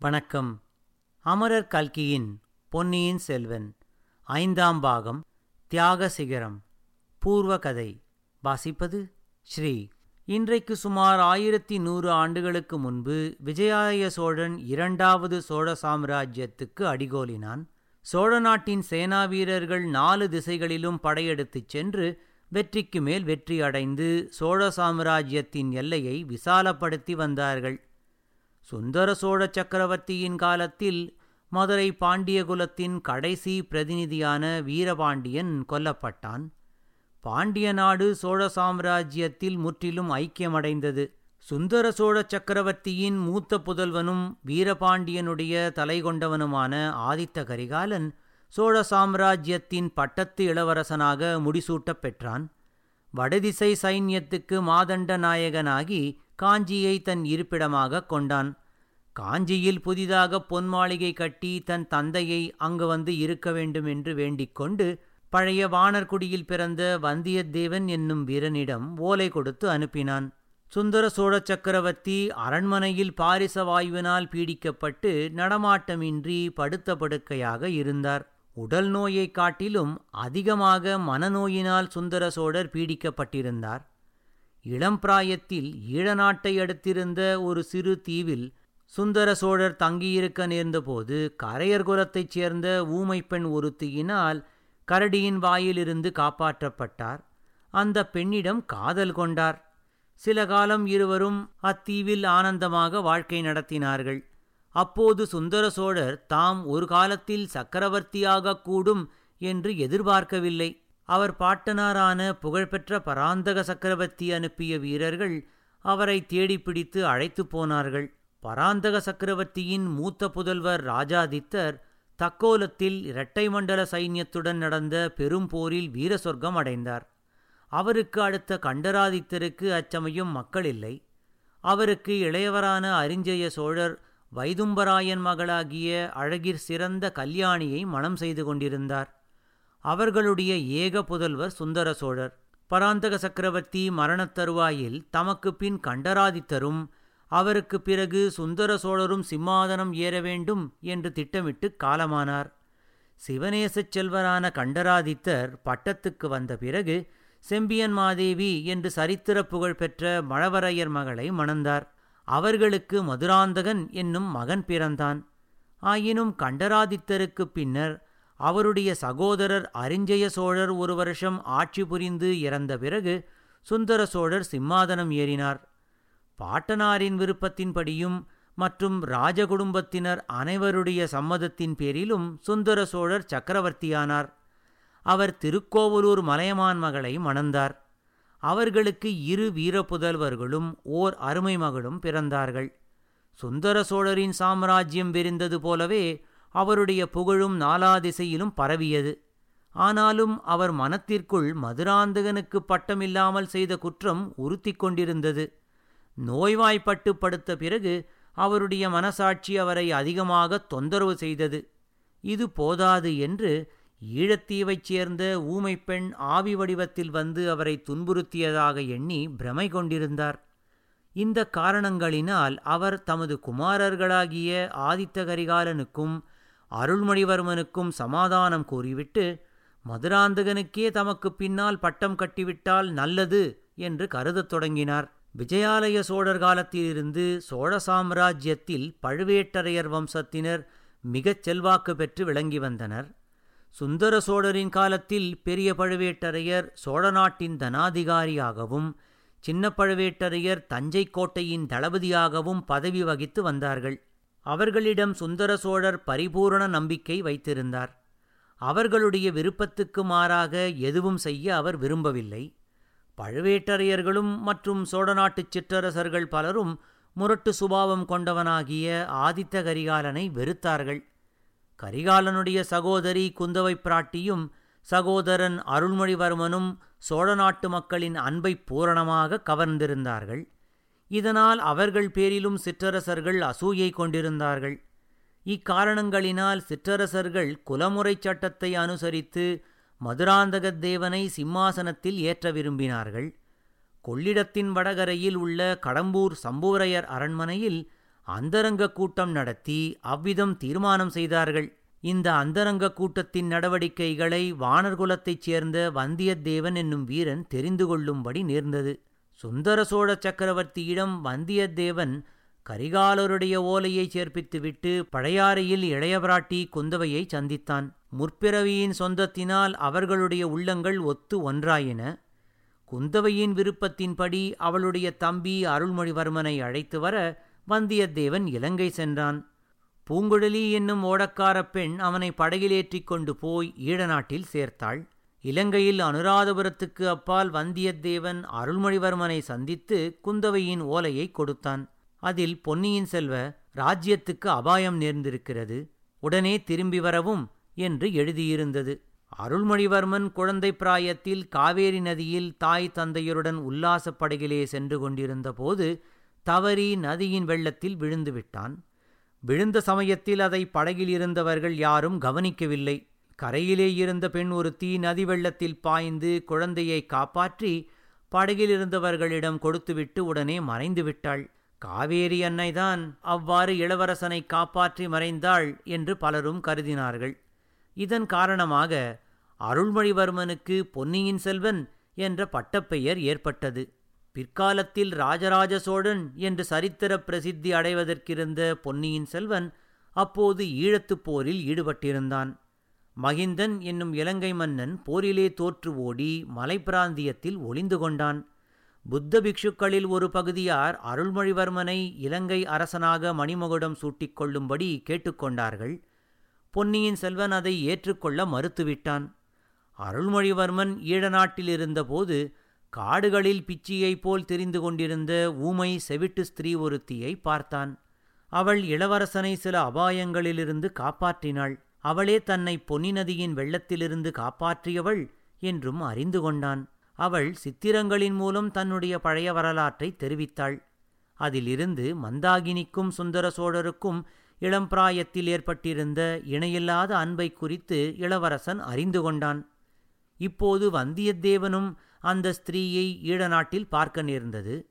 வணக்கம். அமரர் கல்கியின் பொன்னியின் செல்வன் ஐந்தாம் பாகம் தியாக சிகரம் பூர்வ கதை வாசிப்பது ஸ்ரீ. இன்றைக்கு சுமார் ஆயிரத்தி நூறு ஆண்டுகளுக்கு முன்பு விஜயாலய சோழன் இரண்டாவது சோழ சாம்ராஜ்யத்துக்கு அடிகோலினான். சோழ நாட்டின் சேனா வீரர்கள் நாலு திசைகளிலும் படையெடுத்துச் சென்று வெற்றிக்கு மேல் வெற்றி அடைந்து சோழ சாம்ராஜ்யத்தின் எல்லையை விசாலப்படுத்தி வந்தார்கள். சுந்தர சோழ சக்கரவர்த்தியின் காலத்தில் மதுரை பாண்டிய குலத்தின் கடைசி பிரதிநிதியான வீரபாண்டியன் கொல்லப்பட்டான். பாண்டிய நாடு சோழ சாம்ராஜ்யத்தில் முற்றிலும் ஐக்கியமடைந்தது. சுந்தர சோழ சக்கரவர்த்தியின் மூத்த புதல்வனும் வீரபாண்டியனுடைய தலை கொண்டவனுமான ஆதித்த கரிகாலன் சோழ சாம்ராஜ்யத்தின் பட்டத்து இளவரசனாக முடிசூட்டப் பெற்றான். வடதிசை சைன்யத்துக்கு மாதண்ட நாயகனாகி காஞ்சியை தன் இருப்பிடமாக கொண்டான். காஞ்சியில் புதிதாக பொன் மாளிகை கட்டி தன் தந்தையை அங்கு வந்து இருக்க வேண்டும் என்று வேண்டிக் கொண்டு பழைய வானர்குடியில் பிறந்த வந்தியத்தேவன் என்னும் வீரனிடம் ஓலை கொடுத்து அனுப்பினான். சுந்தர சோழ சக்கரவர்த்தி அரண்மனையில் பாரிச வாயுவினால் பீடிக்கப்பட்டு நடமாட்டமின்றி படுத்த படுக்கையாக இருந்தார். உடல் நோயைக் காட்டிலும் அதிகமாக மனநோயினால் சுந்தர சோழர் பீடிக்கப்பட்டிருந்தார். இளம் பிராயத்தில் ஈழநாட்டை அடுத்திருந்த ஒரு சிறு தீவில் சுந்தர சோழர் தங்கியிருக்க நேர்ந்தபோது கரையர் குலத்தைச் சேர்ந்த ஊமை பெண் ஒருத்தியினால் கரடியின் வாயிலிருந்து காப்பாற்றப்பட்டார். அந்த பெண்ணிடம் காதல் கொண்டார். சில காலம் இருவரும் அத்தீவில் ஆனந்தமாக வாழ்க்கை நடத்தினார்கள். அப்போது சுந்தர சோழர் தாம் ஒரு காலத்தில் சக்கரவர்த்தியாகக் கூடும் என்று எதிர்பார்க்கவில்லை. அவர் பாட்டனாரான புகழ்பெற்ற பராந்தக சக்கரவர்த்தி அனுப்பிய வீரர்கள் அவரை தேடிப்பிடித்து அழைத்துப் போனார்கள். பராந்தக சக்கரவர்த்தியின் மூத்த புதல்வர் ராஜாதித்தர் தக்கோலத்தில் இரட்டை மண்டல சைன்யத்துடன் நடந்த பெரும் போரில் வீர சொர்க்கம் அடைந்தார். அவருக்கு அடுத்த கண்டராதித்தருக்கு அச்சமயம் மக்கள் இல்லை அவருக்கு இளையவரான அரிஞ்சய சோழர் வைதும்பராயன் மகளாகிய அழகிற் சிறந்த கல்யாணியை மணம் செய்து கொண்டிருந்தார். அவர்களுடைய ஏக புதல்வர் சுந்தர சோழர். பராந்தக சக்கரவர்த்தி மரணத் தருவாயில் தமக்கு பின் கண்டராதித்தரும் அவருக்கு பிறகு சுந்தர சோழரும் சிம்மாதனம் ஏற வேண்டும் என்று திட்டமிட்டு காலமானார். சிவநேசச் செல்வரான கண்டராதித்தர் பட்டத்துக்கு வந்த பிறகு செம்பியன் மாதேவி என்று சரித்திர புகழ் பெற்ற மழவரையர் மகளை மணந்தார். அவர்களுக்கு மதுராந்தகன் என்னும் மகன் பிறந்தான். ஆயினும் கண்டராதித்தருக்கு பின்னர் அவருடைய சகோதரர் அரிஞ்சய சோழர் ஒரு வருஷம் ஆட்சி புரிந்து இறந்த பிறகு சுந்தர சோழர் சிம்மாதனம் ஏறினார். பாட்டனாரின் விருப்பத்தின்படியும் மற்றும் ராஜகுடும்பத்தினர் அனைவருடைய சம்மதத்தின் பேரிலும் சுந்தர சோழர் சக்கரவர்த்தியானார். அவர் திருக்கோவலூர் மலையமான் மகளை மணந்தார். அவர்களுக்கு இரு வீரப்புதல்வர்களும் ஓர் அருமை மகளும் பிறந்தார்கள். சுந்தர சோழரின் சாம்ராஜ்யம் விரிந்தது போலவே அவருடைய புகழும் நாலா திசையிலும் பரவியது. ஆனாலும் அவர் மனத்திற்குள் மதுராந்தகனுக்கு பட்டமில்லாமல் செய்த குற்றம் உறுத்தி கொண்டிருந்தது. நோய்வாய்ப்பட்டு படுத்த பிறகு அவருடைய மனசாட்சி அவரை அதிகமாக தொந்தரவு செய்தது. இது போதாது என்று ஈழத்தீவைச் சேர்ந்த ஊமை பெண் ஆவி வடிவத்தில் வந்து அவரை துன்புறுத்தியதாக எண்ணி பிரமை கொண்டிருந்தார். இந்த காரணங்களினால் அவர் தமது குமாரர்களாகிய ஆதித்த கரிகாலனுக்கும் அருள்மொழிவர்மனுக்கும் சமாதானம் கூறிவிட்டு மதுராந்தகனுக்கே தமக்கு பின்னால் பட்டம் கட்டிவிட்டால் நல்லது என்று கருதத் தொடங்கினார். விஜயாலய சோழர் காலத்திலிருந்து சோழ சாம்ராஜ்யத்தில் பழுவேட்டரையர் வம்சத்தினர் மிகச் செல்வாக்கு பெற்று விளங்கி வந்தனர். சுந்தர சோழரின் காலத்தில் பெரிய பழுவேட்டரையர் சோழ நாட்டின் தனாதிகாரியாகவும் சின்ன பழுவேட்டரையர் தஞ்சை கோட்டையின் தளபதியாகவும் பதவி வகித்து வந்தார்கள். அவர்களிடம் சுந்தர சோழர் பரிபூரண நம்பிக்கை வைத்திருந்தார். அவர்களுடைய விருப்பத்துக்கு மாறாக எதுவும் செய்ய அவர் விரும்பவில்லை. பழுவேட்டரையர்களும் மற்றும் சோழ நாட்டுச் சிற்றரசர்கள் பலரும் முரட்டு சுபாவம் கொண்டவனாகிய ஆதித்த கரிகாலனை வெறுத்தார்கள். கரிகாலனுடைய சகோதரி குந்தவை பிராட்டியும் சகோதரன் அருள்மொழிவர்மனும் சோழ நாட்டு மக்களின் அன்பை பூரணமாக கவர்ந்திருந்தார்கள். இதனால் அவர்கள் பேரிலும் சிற்றரசர்கள் அசூயை கொண்டிருந்தார்கள். இக்காரணங்களினால் சிற்றரசர்கள் குலமுறை சட்டத்தை அனுசரித்து மதுராந்தகத் தேவனை சிம்மாசனத்தில் ஏற்ற விரும்பினார்கள். கொள்ளிடத்தின் வடகரையில் உள்ள கடம்பூர் சம்புவரையர் அரண்மனையில் அந்தரங்க கூட்டம் நடத்தி அவ்விதம் தீர்மானம் செய்தார்கள். இந்த அந்தரங்க கூட்டத்தின் நடவடிக்கைகளை வானர்குலத்தைச் சேர்ந்த வந்தியத்தேவன் என்னும் வீரன் தெரிந்து கொள்ளும்படி நேர்ந்தது. சுந்தர சோழ சக்கரவர்த்தியிடம் வந்தியத்தேவன் கரிகாலருடைய ஓலையை சேர்ப்பித்துவிட்டு பழையாறையில் இளையபிராட்டி குந்தவையை சந்தித்தான். முற்பிறவியின் சொந்தத்தினால் அவர்களுடைய உள்ளங்கள் ஒத்து ஒன்றாயின. குந்தவையின் விருப்பத்தின்படி அவளுடைய தம்பி அருள்மொழிவர்மனை அழைத்து வர வந்தியத்தேவன் இலங்கை சென்றான். பூங்குழலி என்னும் ஓடக்காரப் பெண் அவனை படகிலேற்றிக் கொண்டு போய் ஈழநாட்டில் சேர்த்தாள். இலங்கையில் அனுராதபுரத்துக்கு அப்பால் வந்தியத்தேவன் அருள்மொழிவர்மனை சந்தித்து குந்தவையின் ஓலையை கொடுத்தான். அதில் பொன்னியின் செல்வ ராஜ்யத்துக்கு அபாயம் நேர்ந்திருக்கிறது உடனே திரும்பி வரவும் என்று எழுதியிருந்தது. அருள்மொழிவர்மன் குழந்தை பிராயத்தில் காவேரி நதியில் தாய் தந்தையருடன் உல்லாசப் படகிலே சென்று கொண்டிருந்த போது தவறி நதியின் வெள்ளத்தில் விழுந்து விட்டான். விழுந்த சமயத்தில் அதை படகில் இருந்தவர்கள் யாரும் கவனிக்கவில்லை. கரையிலே இருந்த பெண் ஒருத்தி நதி வெள்ளத்தில் பாய்ந்து குழந்தையை காப்பாற்றி படகில் இருந்தவர்களிடம் கொடுத்துவிட்டு உடனே மறைந்து விட்டாள். காவேரி அன்னைதான் அவ்வாறு இளவரசனை காப்பாற்றி மறைந்தாள் என்று பலரும் கருதினார்கள். இதன் காரணமாக அருள்மொழிவர்மனுக்கு பொன்னியின் செல்வன் என்ற பட்டப்பெயர் ஏற்பட்டது. பிற்காலத்தில் ராஜராஜ சோழன் என்று சரித்திர பிரசித்தி அடைவதற்கிருந்த பொன்னியின் செல்வன் அப்போது ஈழத்துப் போரில் ஈடுபட்டிருந்தான். மகிந்தன் என்னும் இலங்கை மன்னன் போரிலே தோற்று ஓடி மலைப்பிராந்தியத்தில் ஒளிந்து கொண்டான். புத்த பிக்ஷுக்களில் ஒரு பகுதியார் அருள்மொழிவர்மனை இலங்கை அரசனாக மணிமகுடம் சூட்டிக் கொள்ளும்படி கேட்டுக்கொண்டார்கள் பொன்னியின் செல்வன் அதை ஏற்றுக்கொள்ள மறுத்துவிட்டான். அருள்மொழிவர்மன் ஈழநாட்டில் இருந்தபோது காடுகளில் பிச்சியைப் போல் தெரிந்து கொண்டிருந்த ஊமை செவிட்டு ஸ்திரீ ஒருத்தியை பார்த்தான். அவள் இளவரசனை சில அபாயங்களிலிருந்து காப்பாற்றினாள். அவளே தன்னை பொன்னி நதியின் வெள்ளத்திலிருந்து காப்பாற்றியவள் என்றும் அறிந்து கொண்டான். அவள் சித்திரங்களின் மூலம் தன்னுடைய பழைய வரலாற்றை தெரிவித்தாள். அதிலிருந்து மந்தாகினிக்கும் சுந்தர சோழருக்கும் இளம்பிராயத்தில் ஏற்பட்டிருந்த இணையில்லாத அன்பை குறித்து இளவரசன் அறிந்து கொண்டான். இப்போது வந்தியத்தேவனும் அந்த ஸ்திரீயை ஈழநாட்டில் பார்க்க நேர்ந்தது.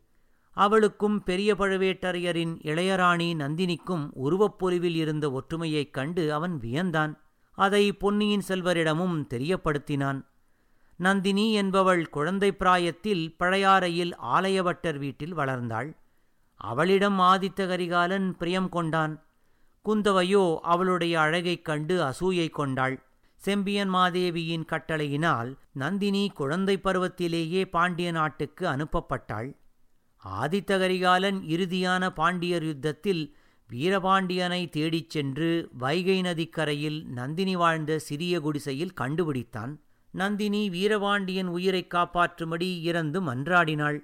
அவளுக்கும் பெரிய பழுவேட்டரையரின் இளையராணி நந்தினிக்கும் உருவப்பொறிவில் இருந்த ஒற்றுமையைக் கண்டு அவன் வியந்தான். அதை பொன்னியின் செல்வரிடமும் தெரியப்படுத்தினான். நந்தினி என்பவள் குழந்தை பிராயத்தில் பழையாறையில் ஆலயவட்டர் வீட்டில் வளர்ந்தாள். அவளிடம் ஆதித்த கரிகாலன் பிரியம் கொண்டான். குந்தவையோ அவளுடைய அழகைக் கண்டு அசூயை கொண்டாள். செம்பியன் மாதேவியின் கட்டளையினால் நந்தினி குழந்தை பருவத்திலேயே பாண்டிய நாட்டுக்கு அனுப்பப்பட்டாள். ஆதித்த கரிகாலன் இறுதியான பாண்டியர் யுத்தத்தில் வீரபாண்டியனை தேடிச் சென்று வைகை நதிக்கரையில் நந்தினி வாழ்ந்த சிறிய குடிசையில் கண்டுபிடித்தான். நந்தினி வீரபாண்டியன் உயிரைக் காப்பாற்றும்படி இறந்து மன்றாடினாள்.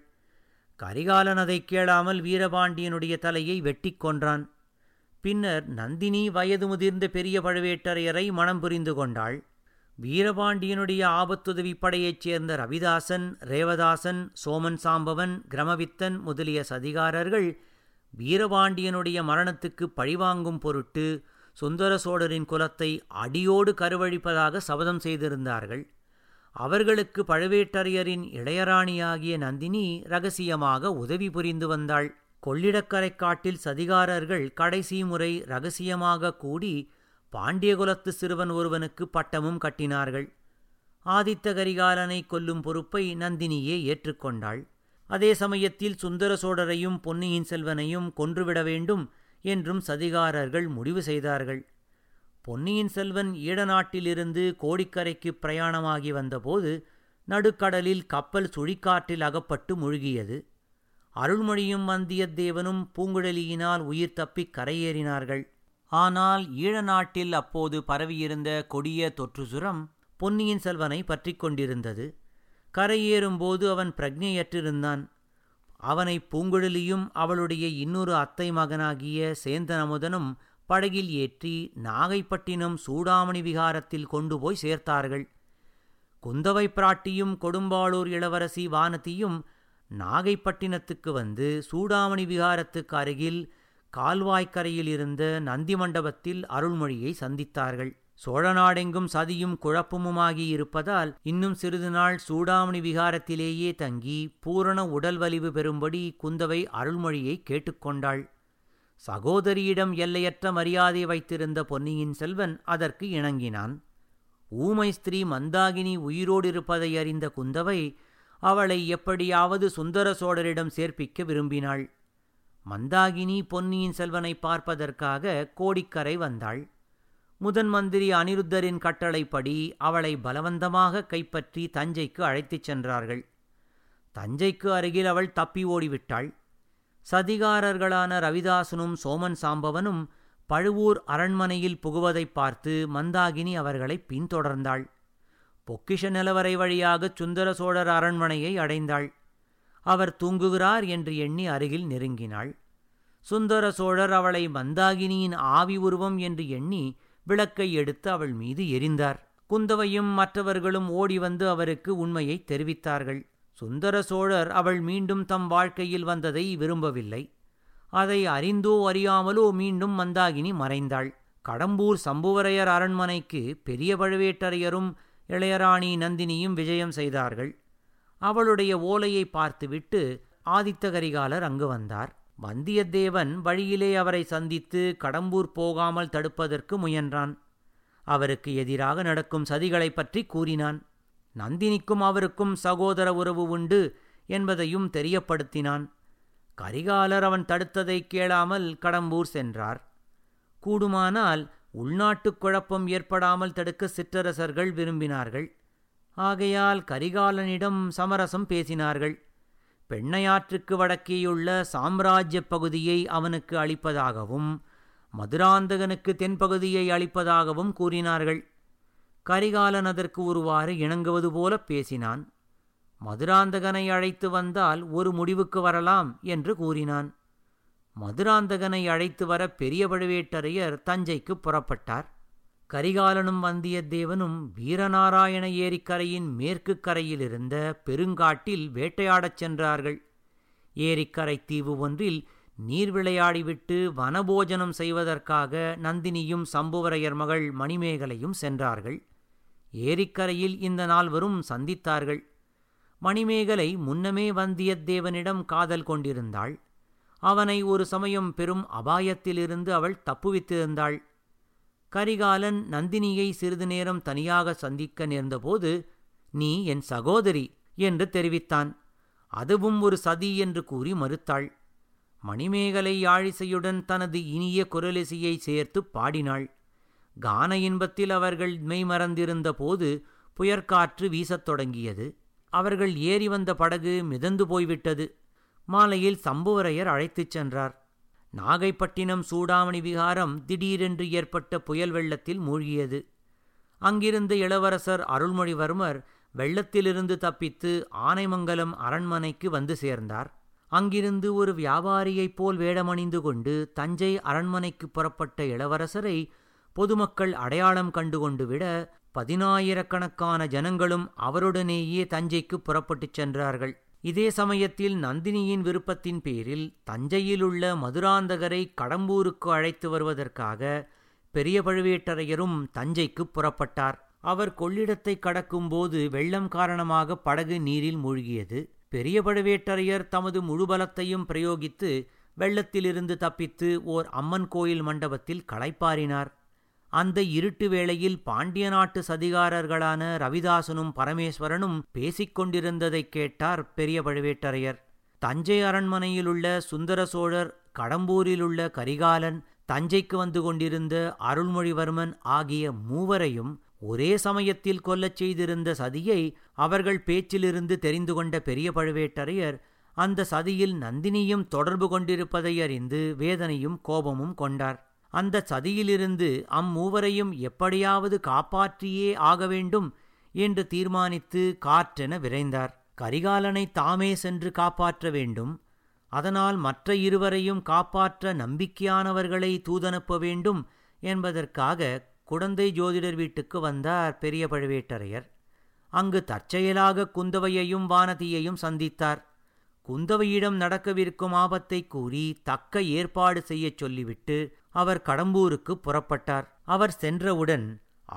கரிகாலன் அதைக் கேளாமல் வீரபாண்டியனுடைய தலையை வெட்டிக் கொன்றான். பின்னர் நந்தினி வயது முதிர்ந்த பெரிய பழுவேட்டரையரை மணம் புரிந்து கொண்டாள். வீரபாண்டியனுடைய ஆபத்துதவி படையைச் சேர்ந்த ரவிதாசன் ரேவதாசன் சோமன் சாம்பவன் கிரமவித்தன் முதலிய சதிகாரர்கள் வீரபாண்டியனுடைய மரணத்துக்கு பழிவாங்கும் பொருட்டு சுந்தர சோழரின் குலத்தை அடியோடு கருவழிப்பதாக சபதம் செய்திருந்தார்கள். அவர்களுக்கு பழுவேட்டரையரின் இளையராணியாகிய நந்தினி ரகசியமாக உதவி புரிந்து வந்தாள். கொள்ளிடக்கரைக் காட்டில் சதிகாரர்கள் கடைசி முறை ரகசியமாக கூடி பாண்டியகுலத்து சிறுவன் ஒருவனுக்கு பட்டமும் கட்டினார்கள். ஆதித்த கரிகாலனை கொல்லும் பொறுப்பை நந்தினியே ஏற்றுக்கொண்டாள். அதே சமயத்தில் சுந்தர சோழரையும் பொன்னியின் செல்வனையும் கொன்றுவிட வேண்டும் என்றும் சதிகாரர்கள் முடிவு செய்தார்கள். பொன்னியின் செல்வன் ஈழநாட்டிலிருந்து கோடிக்கரைக்கு பிரயாணமாகி வந்தபோது நடுக்கடலில் கப்பல் சுழிக்காற்றில் அகப்பட்டு முழுகியது. அருள்மொழியும் வந்தியத்தேவனும் பூங்குழலியினால் உயிர் தப்பிக் கரையேறினார்கள். ஆனால் ஈழநாட்டில் அப்போது பரவியிருந்த கொடிய தொற்று சுரம் பொன்னியின் செல்வனை பற்றிக் கொண்டிருந்தது. கரையேறும்போது அவன் பிரக்ஞையற்றிருந்தான் அவனை பூங்குழலியும் அவளுடைய இன்னொரு அத்தை மகனாகிய சேந்தனமுதனும் படகில் ஏற்றி நாகைப்பட்டினம் சூடாமணி விகாரத்தில் கொண்டு போய் சேர்த்தார்கள். குந்தவை பிராட்டியும் கொடும்பாளூர் இளவரசி வானதியும் நாகைப்பட்டினத்துக்கு வந்து சூடாமணி விகாரத்துக்கு அருகில் கால்வாய்க்கரையில் இருந்த நந்தி மண்டபத்தில் அருள்மொழியை சந்தித்தார்கள். சோழ நாடெங்கும் சதியும் குழப்பமுமாகி இருப்பதால் இன்னும் சிறிது நாள் சூடாமணி விகாரத்திலேயே தங்கி பூரண உடல் வலிவு பெறும்படி குந்தவை அருள்மொழியை கேட்டுக்கொண்டாள். சகோதரியிடம் எல்லையற்ற மரியாதை வைத்திருந்த பொன்னியின் செல்வன் அதற்கு இணங்கினான். ஊமை ஸ்திரீ மந்தாகினி உயிரோடு இருப்பதை அறிந்த குந்தவை அவளை எப்படியாவது சுந்தர சோழரிடம் சேர்ப்பிக்க விரும்பினாள். மந்தாகினி பொன்னியின் செல்வனை பார்ப்பதற்காக கோடிக்கரை வந்தாள். முதன் மந்திரி அனிருத்தரின் கட்டளைப்படி அவளை பலவந்தமாக கைப்பற்றி தஞ்சைக்கு அழைத்துச் சென்றார்கள். தஞ்சைக்கு அருகில் அவள் தப்பி ஓடிவிட்டாள். சதிகாரர்களான ரவிதாசனும் சோமன் சாம்பவனும் பழுவூர் அரண்மனையில் புகுவதைப் பார்த்து மந்தாகினி அவர்களை பின்தொடர்ந்தாள். பொக்கிஷ நிலவரை வழியாகச் சுந்தர சோழர் அரண்மனையை அடைந்தாள். அவர் தூங்குகிறார் என்று எண்ணி அருகில் நெருங்கினாள். சுந்தர சோழர் அவளை மந்தாகினியின் ஆவி உருவம் என்று எண்ணி விளக்கை எடுத்து அவள் மீது எரிந்தார். குந்தவையும் மற்றவர்களும் ஓடி வந்து அவருக்கு உண்மையை தெரிவித்தார்கள். சுந்தர சோழர் அவள் மீண்டும் தம் வாழ்க்கையில் வந்ததை விரும்பவில்லை. அதை அறிந்தோ அறியாமலோ மீண்டும் மந்தாகினி மறைந்தாள். கடம்பூர் சம்புவரையர் அரண்மனைக்கு பெரிய பழுவேட்டரையரும் இளையராணி நந்தினியும் விஜயம் செய்தார்கள். அவளுடைய ஓலையை பார்த்துவிட்டு ஆதித்த கரிகாலர் அங்கு வந்தார். வந்தியத்தேவன் வழியிலே அவரை சந்தித்து கடம்பூர் போகாமல் தடுப்பதற்கு முயன்றான். அவருக்கு எதிராக நடக்கும் சதிகளைப் பற்றி கூறினான். நந்தினிக்கும் அவருக்கும் சகோதர உறவு உண்டு என்பதையும் தெரியப்படுத்தினான். கரிகாலர் அவன் தடுத்ததை கேளாமல் கடம்பூர் சென்றார். கூடுமானால் உள்நாட்டுக் குழப்பம் ஏற்படாமல் தடுக்க சிற்றரசர்கள் விரும்பினார்கள். ஆகையால் கரிகாலனிடம் சமரசம் பேசினார்கள். பெண்ணையாற்றுக்கு வடக்கேயுள்ள சாம்ராஜ்ய பகுதியை அவனுக்கு அளிப்பதாகவும் மதுராந்தகனுக்கு தென்பகுதியை அளிப்பதாகவும் கூறினார்கள். கரிகாலன் அதற்கு ஒருவாறு இணங்குவது போல பேசினான். மதுராந்தகனை அழைத்து வந்தால் ஒரு முடிவுக்கு வரலாம் என்று கூறினான். மதுராந்தகனை அழைத்து வர பெரிய பழுவேட்டரையர் தஞ்சைக்கு புறப்பட்டார். கரிகாலனும் வந்தியத்தேவனும் வீரநாராயண ஏரிக்கரையின் மேற்கு கரையிலிருந்த பெருங்காட்டில் வேட்டையாடச் சென்றார்கள். ஏரிக்கரை தீவு ஒன்றில் நீர் விளையாடிவிட்டு வனபோஜனம் செய்வதற்காக நந்தினியும் சம்புவரையர் மகள் மணிமேகலையும் சென்றார்கள். ஏரிக்கரையில் இந்த நால்வரும் சந்தித்தார்கள். மணிமேகலை முன்னமே வந்தியத்தேவனிடம் காதல் கொண்டிருந்தாள். அவனை ஒரு சமயம் பெரும் அபாயத்திலிருந்து அவள் தப்புவித்திருந்தாள். கரிகாலன் நந்தினியை சிறிது நேரம் தனியாக சந்திக்க நேர்ந்தபோது நீ என் சகோதரி என்று தெரிவித்தான். அதுவும் ஒரு சதி என்று கூறி மறுத்தாள். மணிமேகலை யாழிசையுடன் தனது இனிய குரலிசையை சேர்த்து பாடினாள். கான இன்பத்தில் அவர்கள் மெய்மறந்திருந்த போது புயற்காற்று வீசத் தொடங்கியது. அவர்கள் ஏறி வந்த படகு மிதந்து போய்விட்டது. மாலையில் சம்புவரையர் அழைத்துச் சென்றார். நாகைப்பட்டினம் சூடாமணி விகாரம் திடீரென்று ஏற்பட்ட புயல் வெள்ளத்தில் மூழ்கியது. அங்கிருந்த இளவரசர் அருள்மொழிவர்மர் வெள்ளத்திலிருந்து தப்பித்து ஆனைமங்கலம் அரண்மனைக்கு வந்து சேர்ந்தார். அங்கிருந்து ஒரு வியாபாரியைப் போல் வேடமணிந்து கொண்டு தஞ்சை அரண்மனைக்கு புறப்பட்ட இளவரசரை பொதுமக்கள் அடையாளம் கண்டுகொண்டு விட பதினாயிரக்கணக்கான ஜனங்களும் அவருடனேயே தஞ்சைக்கு புறப்பட்டுச் சென்றார்கள். இதே சமயத்தில் நந்தினியின் விருப்பத்தின் பேரில் தஞ்சையிலுள்ள மதுராந்தகரை கடம்பூருக்கு அழைத்து வருவதற்காக பெரிய பழுவேட்டரையரும் தஞ்சைக்கு புறப்பட்டார். அவர் கொள்ளிடத்தை கடக்கும்போது வெள்ளம் காரணமாக படகு நீரில் மூழ்கியது. பெரிய பழுவேட்டரையர் தமது முழு பலத்தையும் பிரயோகித்து வெள்ளத்திலிருந்து தப்பித்து ஓர் அம்மன் கோயில் மண்டபத்தில் களைப்பாரினார் அந்த இருட்டு வேளையில் பாண்டிய நாட்டு சதிகாரர்களான ரவிதாசனும் பரமேஸ்வரனும் பேசிக் கொண்டிருந்ததைக் கேட்டார் பெரிய பழுவேட்டரையர். தஞ்சை அரண்மனையிலுள்ள சுந்தர சோழர் கடம்பூரிலுள்ள கரிகாலன் தஞ்சைக்கு வந்து கொண்டிருந்த அருள்மொழிவர்மன் ஆகிய மூவரையும் ஒரே சமயத்தில் கொல்லச் செய்திருந்த சதியை அவர்கள் பேச்சிலிருந்து தெரிந்து கொண்ட பெரிய பழுவேட்டரையர் அந்த சதியில் நந்தினியும் தொடர்பு கொண்டிருப்பதை அறிந்து வேதனையும் கோபமும் கொண்டார். அந்த சதியிலிருந்து அம்மூவரையும் எப்படியாவது காப்பாற்றியே ஆக வேண்டும் என்று தீர்மானித்து காற்றென விரைந்தார். கரிகாலனை தாமே சென்று காப்பாற்ற வேண்டும். அதனால் மற்ற இருவரையும் காப்பாற்ற நம்பிக்கையானவர்களை தூதனுப்ப வேண்டும் என்பதற்காக குடந்தை ஜோதிடர் வீட்டுக்கு வந்தார் பெரிய பழுவேட்டரையர். அங்கு தற்செயலாக குந்தவையையும் வானதியையும் சந்தித்தார். குந்தவையிடம் நடக்கவிருக்கும் ஆபத்தை கூறி தக்க ஏற்பாடு செய்யச் சொல்லிவிட்டு அவர் கடம்பூருக்கு புறப்பட்டார். அவர் சென்றவுடன்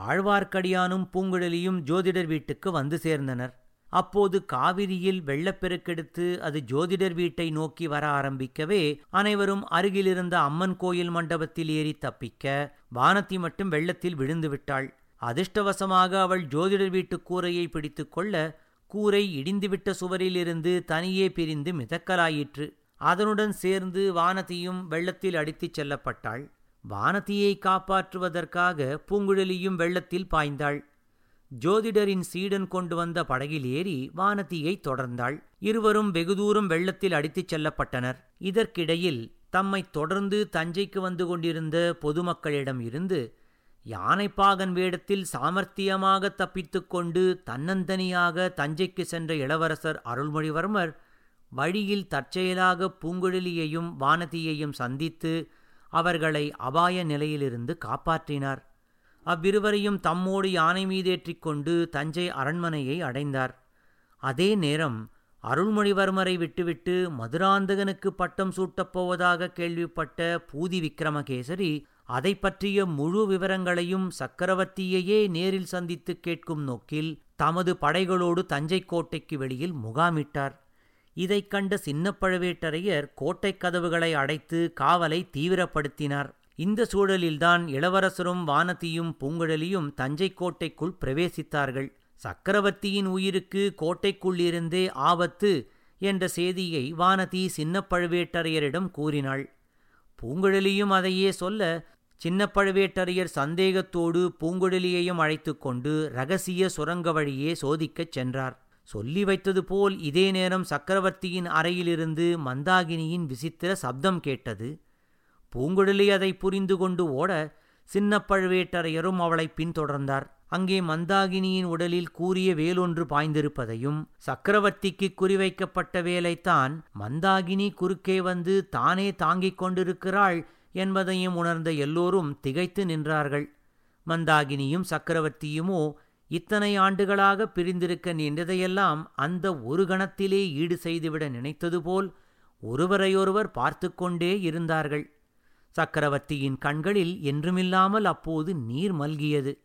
ஆழ்வார்க்கடியானும் பூங்குழலியும் ஜோதிடர் வீட்டுக்கு வந்து சேர்ந்தனர். அப்போது காவிரியில் வெள்ளப்பெருக்கெடுத்து அது ஜோதிடர் வீட்டை நோக்கி வர ஆரம்பிக்கவே அனைவரும் அருகிலிருந்த அம்மன் கோயில் மண்டபத்தில் ஏறி தப்பிக்க வானத்தி மட்டும் வெள்ளத்தில் விழுந்து விட்டாள். அதிர்ஷ்டவசமாக அவள் ஜோதிடர் வீட்டு கூரையை பிடித்து கொள்ள கூரை இடிந்துவிட்ட சுவரிலிருந்து தனியே பிரிந்து மிதக்கலாயிற்று. அதனுடன் சேர்ந்து வானதியும் வெள்ளத்தில் அடித்துச் செல்லப்பட்டாள். வானதியை காப்பாற்றுவதற்காக பூங்குழலியும் வெள்ளத்தில் பாய்ந்தாள். ஜோதிடரின் சீடன் கொண்டு வந்த படகில் ஏறி வானதியை தொடர்ந்தாள். இருவரும் வெகு தூரம் வெள்ளத்தில் அடித்துச் செல்லப்பட்டனர். இதற்கிடையில் தம்மை தொடர்ந்து தஞ்சைக்கு வந்து கொண்டிருந்த பொதுமக்களிடம் இருந்து யானைப்பாகன் வேடத்தில் சாமர்த்தியமாக தப்பித்துக்கொண்டு தன்னந்தனியாக தஞ்சைக்கு சென்ற இளவரசர் அருள்மொழிவர்மர் வழியில் தற்செயலாக பூங்குழலியையும் வானதியையும் சந்தித்து அவர்களை அபாய நிலையிலிருந்து காப்பாற்றினார். அவ்விருவரையும் தம்மோடு யானை மீதேற்றிக் கொண்டு தஞ்சை அரண்மனையை அடைந்தார். அதே நேரம் அருள்மொழிவர்மரை விட்டுவிட்டு மதுராந்தகனுக்கு பட்டம் சூட்டப்போவதாக கேள்விப்பட்ட பூதி விக்ரமகேசரி அதை பற்றிய முழு விவரங்களையும் சக்கரவர்த்தியையே நேரில் சந்தித்து கேட்கும் நோக்கில் தமது படைகளோடு தஞ்சை கோட்டைக்கு வெளியில் முகாமிட்டார். இதைக் கண்ட சின்ன பழுவேட்டரையர் கோட்டைக் கதவுகளை அடைத்து காவலை தீவிரப்படுத்தினார். இந்த சூழலில்தான் இளவரசரும் வானதியும் பூங்குழலியும் தஞ்சை கோட்டைக்குள் பிரவேசித்தார்கள். சக்கரவர்த்தியின் உயிருக்கு கோட்டைக்குள்ளிருந்தே ஆபத்து என்ற செய்தியை வானதி சின்ன பழுவேட்டரையரிடம் கூறினாள். பூங்குழலியும் அதையே சொல்ல சின்ன பழுவேட்டரையர் சந்தேகத்தோடு பூங்குழலியையும் அழைத்து கொண்டு ரகசிய சுரங்க வழியே சோதிக்கச் சென்றார். சொல்லி வைத்தது போல் இதே நேரம் சக்கரவர்த்தியின் அறையிலிருந்து மந்தாகினியின் விசித்திர சப்தம் கேட்டது. பூங்குழலி அதை புரிந்து கொண்டு ஓட சின்ன பழுவேட்டரையரும் அவளை பின்தொடர்ந்தார். அங்கே மந்தாகினியின் உடலில் கூறிய வேலொன்று பாய்ந்திருப்பதையும் சக்கரவர்த்திக்கு குறிவைக்கப்பட்ட வேலைத்தான் மந்தாகினி குறுக்கே வந்து தானே தாங்கிக் கொண்டிருக்கிறாள் என்பதையும் உணர்ந்த எல்லோரும் திகைத்து நின்றார்கள். மந்தாகினியும் சக்கரவர்த்தியுமோ இத்தனை ஆண்டுகளாக பிரிந்திருக்க நின்றதையெல்லாம் அந்த ஒரு கணத்திலே ஈடு செய்துவிட நினைத்தது போல் ஒருவரையொருவர் பார்த்து கொண்டே இருந்தார்கள். சக்கரவர்த்தியின் கண்களில் என்றுமில்லாமல் அப்போது நீர் மல்கியது.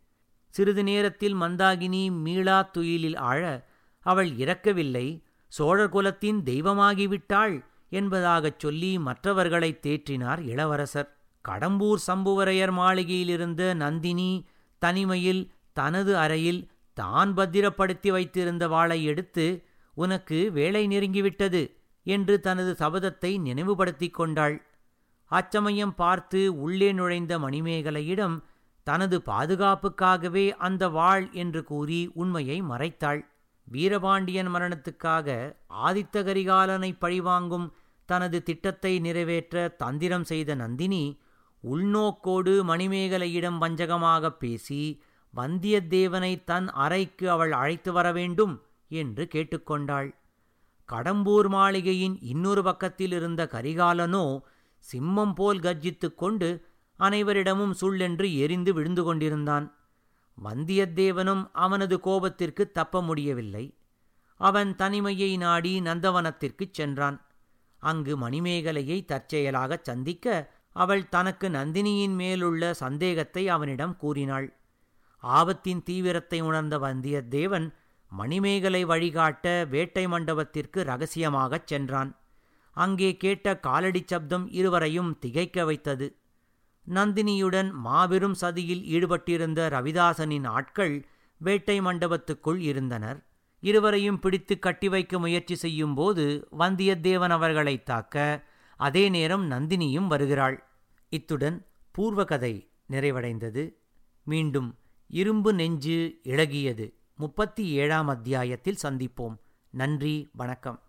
சிறிது நேரத்தில் மந்தாகினி மீளா துயிலில் ஆழ அவள் இறக்கவில்லை சோழர் குலத்தின் தெய்வமாகிவிட்டாள் என்பதாகச் சொல்லி மற்றவர்களைத் தேற்றினார் இளவரசர். கடம்பூர் சம்புவரையர் மாளிகையிலிருந்த நந்தினி தனிமையில் தனது அறையில் தான் பத்திரப்படுத்தி வைத்திருந்த வாளை எடுத்து உனக்கு வேலை நெருங்கிவிட்டது என்று தனது சபதத்தை நினைவுபடுத்திக் கொண்டாள். அச்சமயம் பார்த்து உள்ளே நுழைந்த மணிமேகலையிடம் தனது பாதுகாப்புக்காகவே அந்த வாழ் என்று கூறி உண்மையை மறைத்தாள். வீரபாண்டியன் மரணத்துக்காக ஆதித்த கரிகாலனை பழிவாங்கும் தனது திட்டத்தை நிறைவேற்ற தந்திரம் செய்த நந்தினி உள்நோக்கோடு மணிமேகலையிடம் வஞ்சகமாகப் பேசி வந்தியத்தேவனை தன் அறைக்கு அவள் அழைத்து வர வேண்டும் என்று கேட்டுக்கொண்டாள். கடம்பூர் மாளிகையின் இன்னொரு பக்கத்தில் இருந்த கரிகாலனோ சிம்மம் போல் கர்ஜித்துக் கொண்டு அனைவரிடமும் சுள்ளென்று எரிந்து விழுந்து கொண்டிருந்தான். வந்தியத்தேவனும் அவனது கோபத்திற்கு தப்ப முடியவில்லை. அவன் தனிமையை நாடி நந்தவனத்திற்குச் சென்றான். அங்கு மணிமேகலையை தற்செயலாகச் சந்திக்க அவள் தனக்கு நந்தினியின் மேலுள்ள சந்தேகத்தை அவனிடம் கூறினாள். ஆபத்தின் தீவிரத்தை உணர்ந்த வந்தியத்தேவன் மணிமேகலை வழிகாட்ட வேட்டை மண்டபத்திற்கு ரகசியமாகச் சென்றான். அங்கே கேட்ட காலடி சப்தம் இருவரையும் திகைக்க வைத்தது. நந்தினியுடன் மாபெரும் சதியில் ஈடுபட்டிருந்த ரவிதாசனின் ஆட்கள் வேட்டை மண்டபத்துக்குள் இருந்தனர். இருவரையும் பிடித்து கட்டி வைக்க முயற்சி செய்யும்போது வந்தியத்தேவன் அவர்களை தாக்க அதே நேரம் நந்தினியும் வருகிறாள். இத்துடன் பூர்வகதை நிறைவடைந்தது. மீண்டும் இரும்பு நெஞ்சு இழகியது. முப்பத்தி ஏழாம் அத்தியாயத்தில் சந்திப்போம். நன்றி வணக்கம்.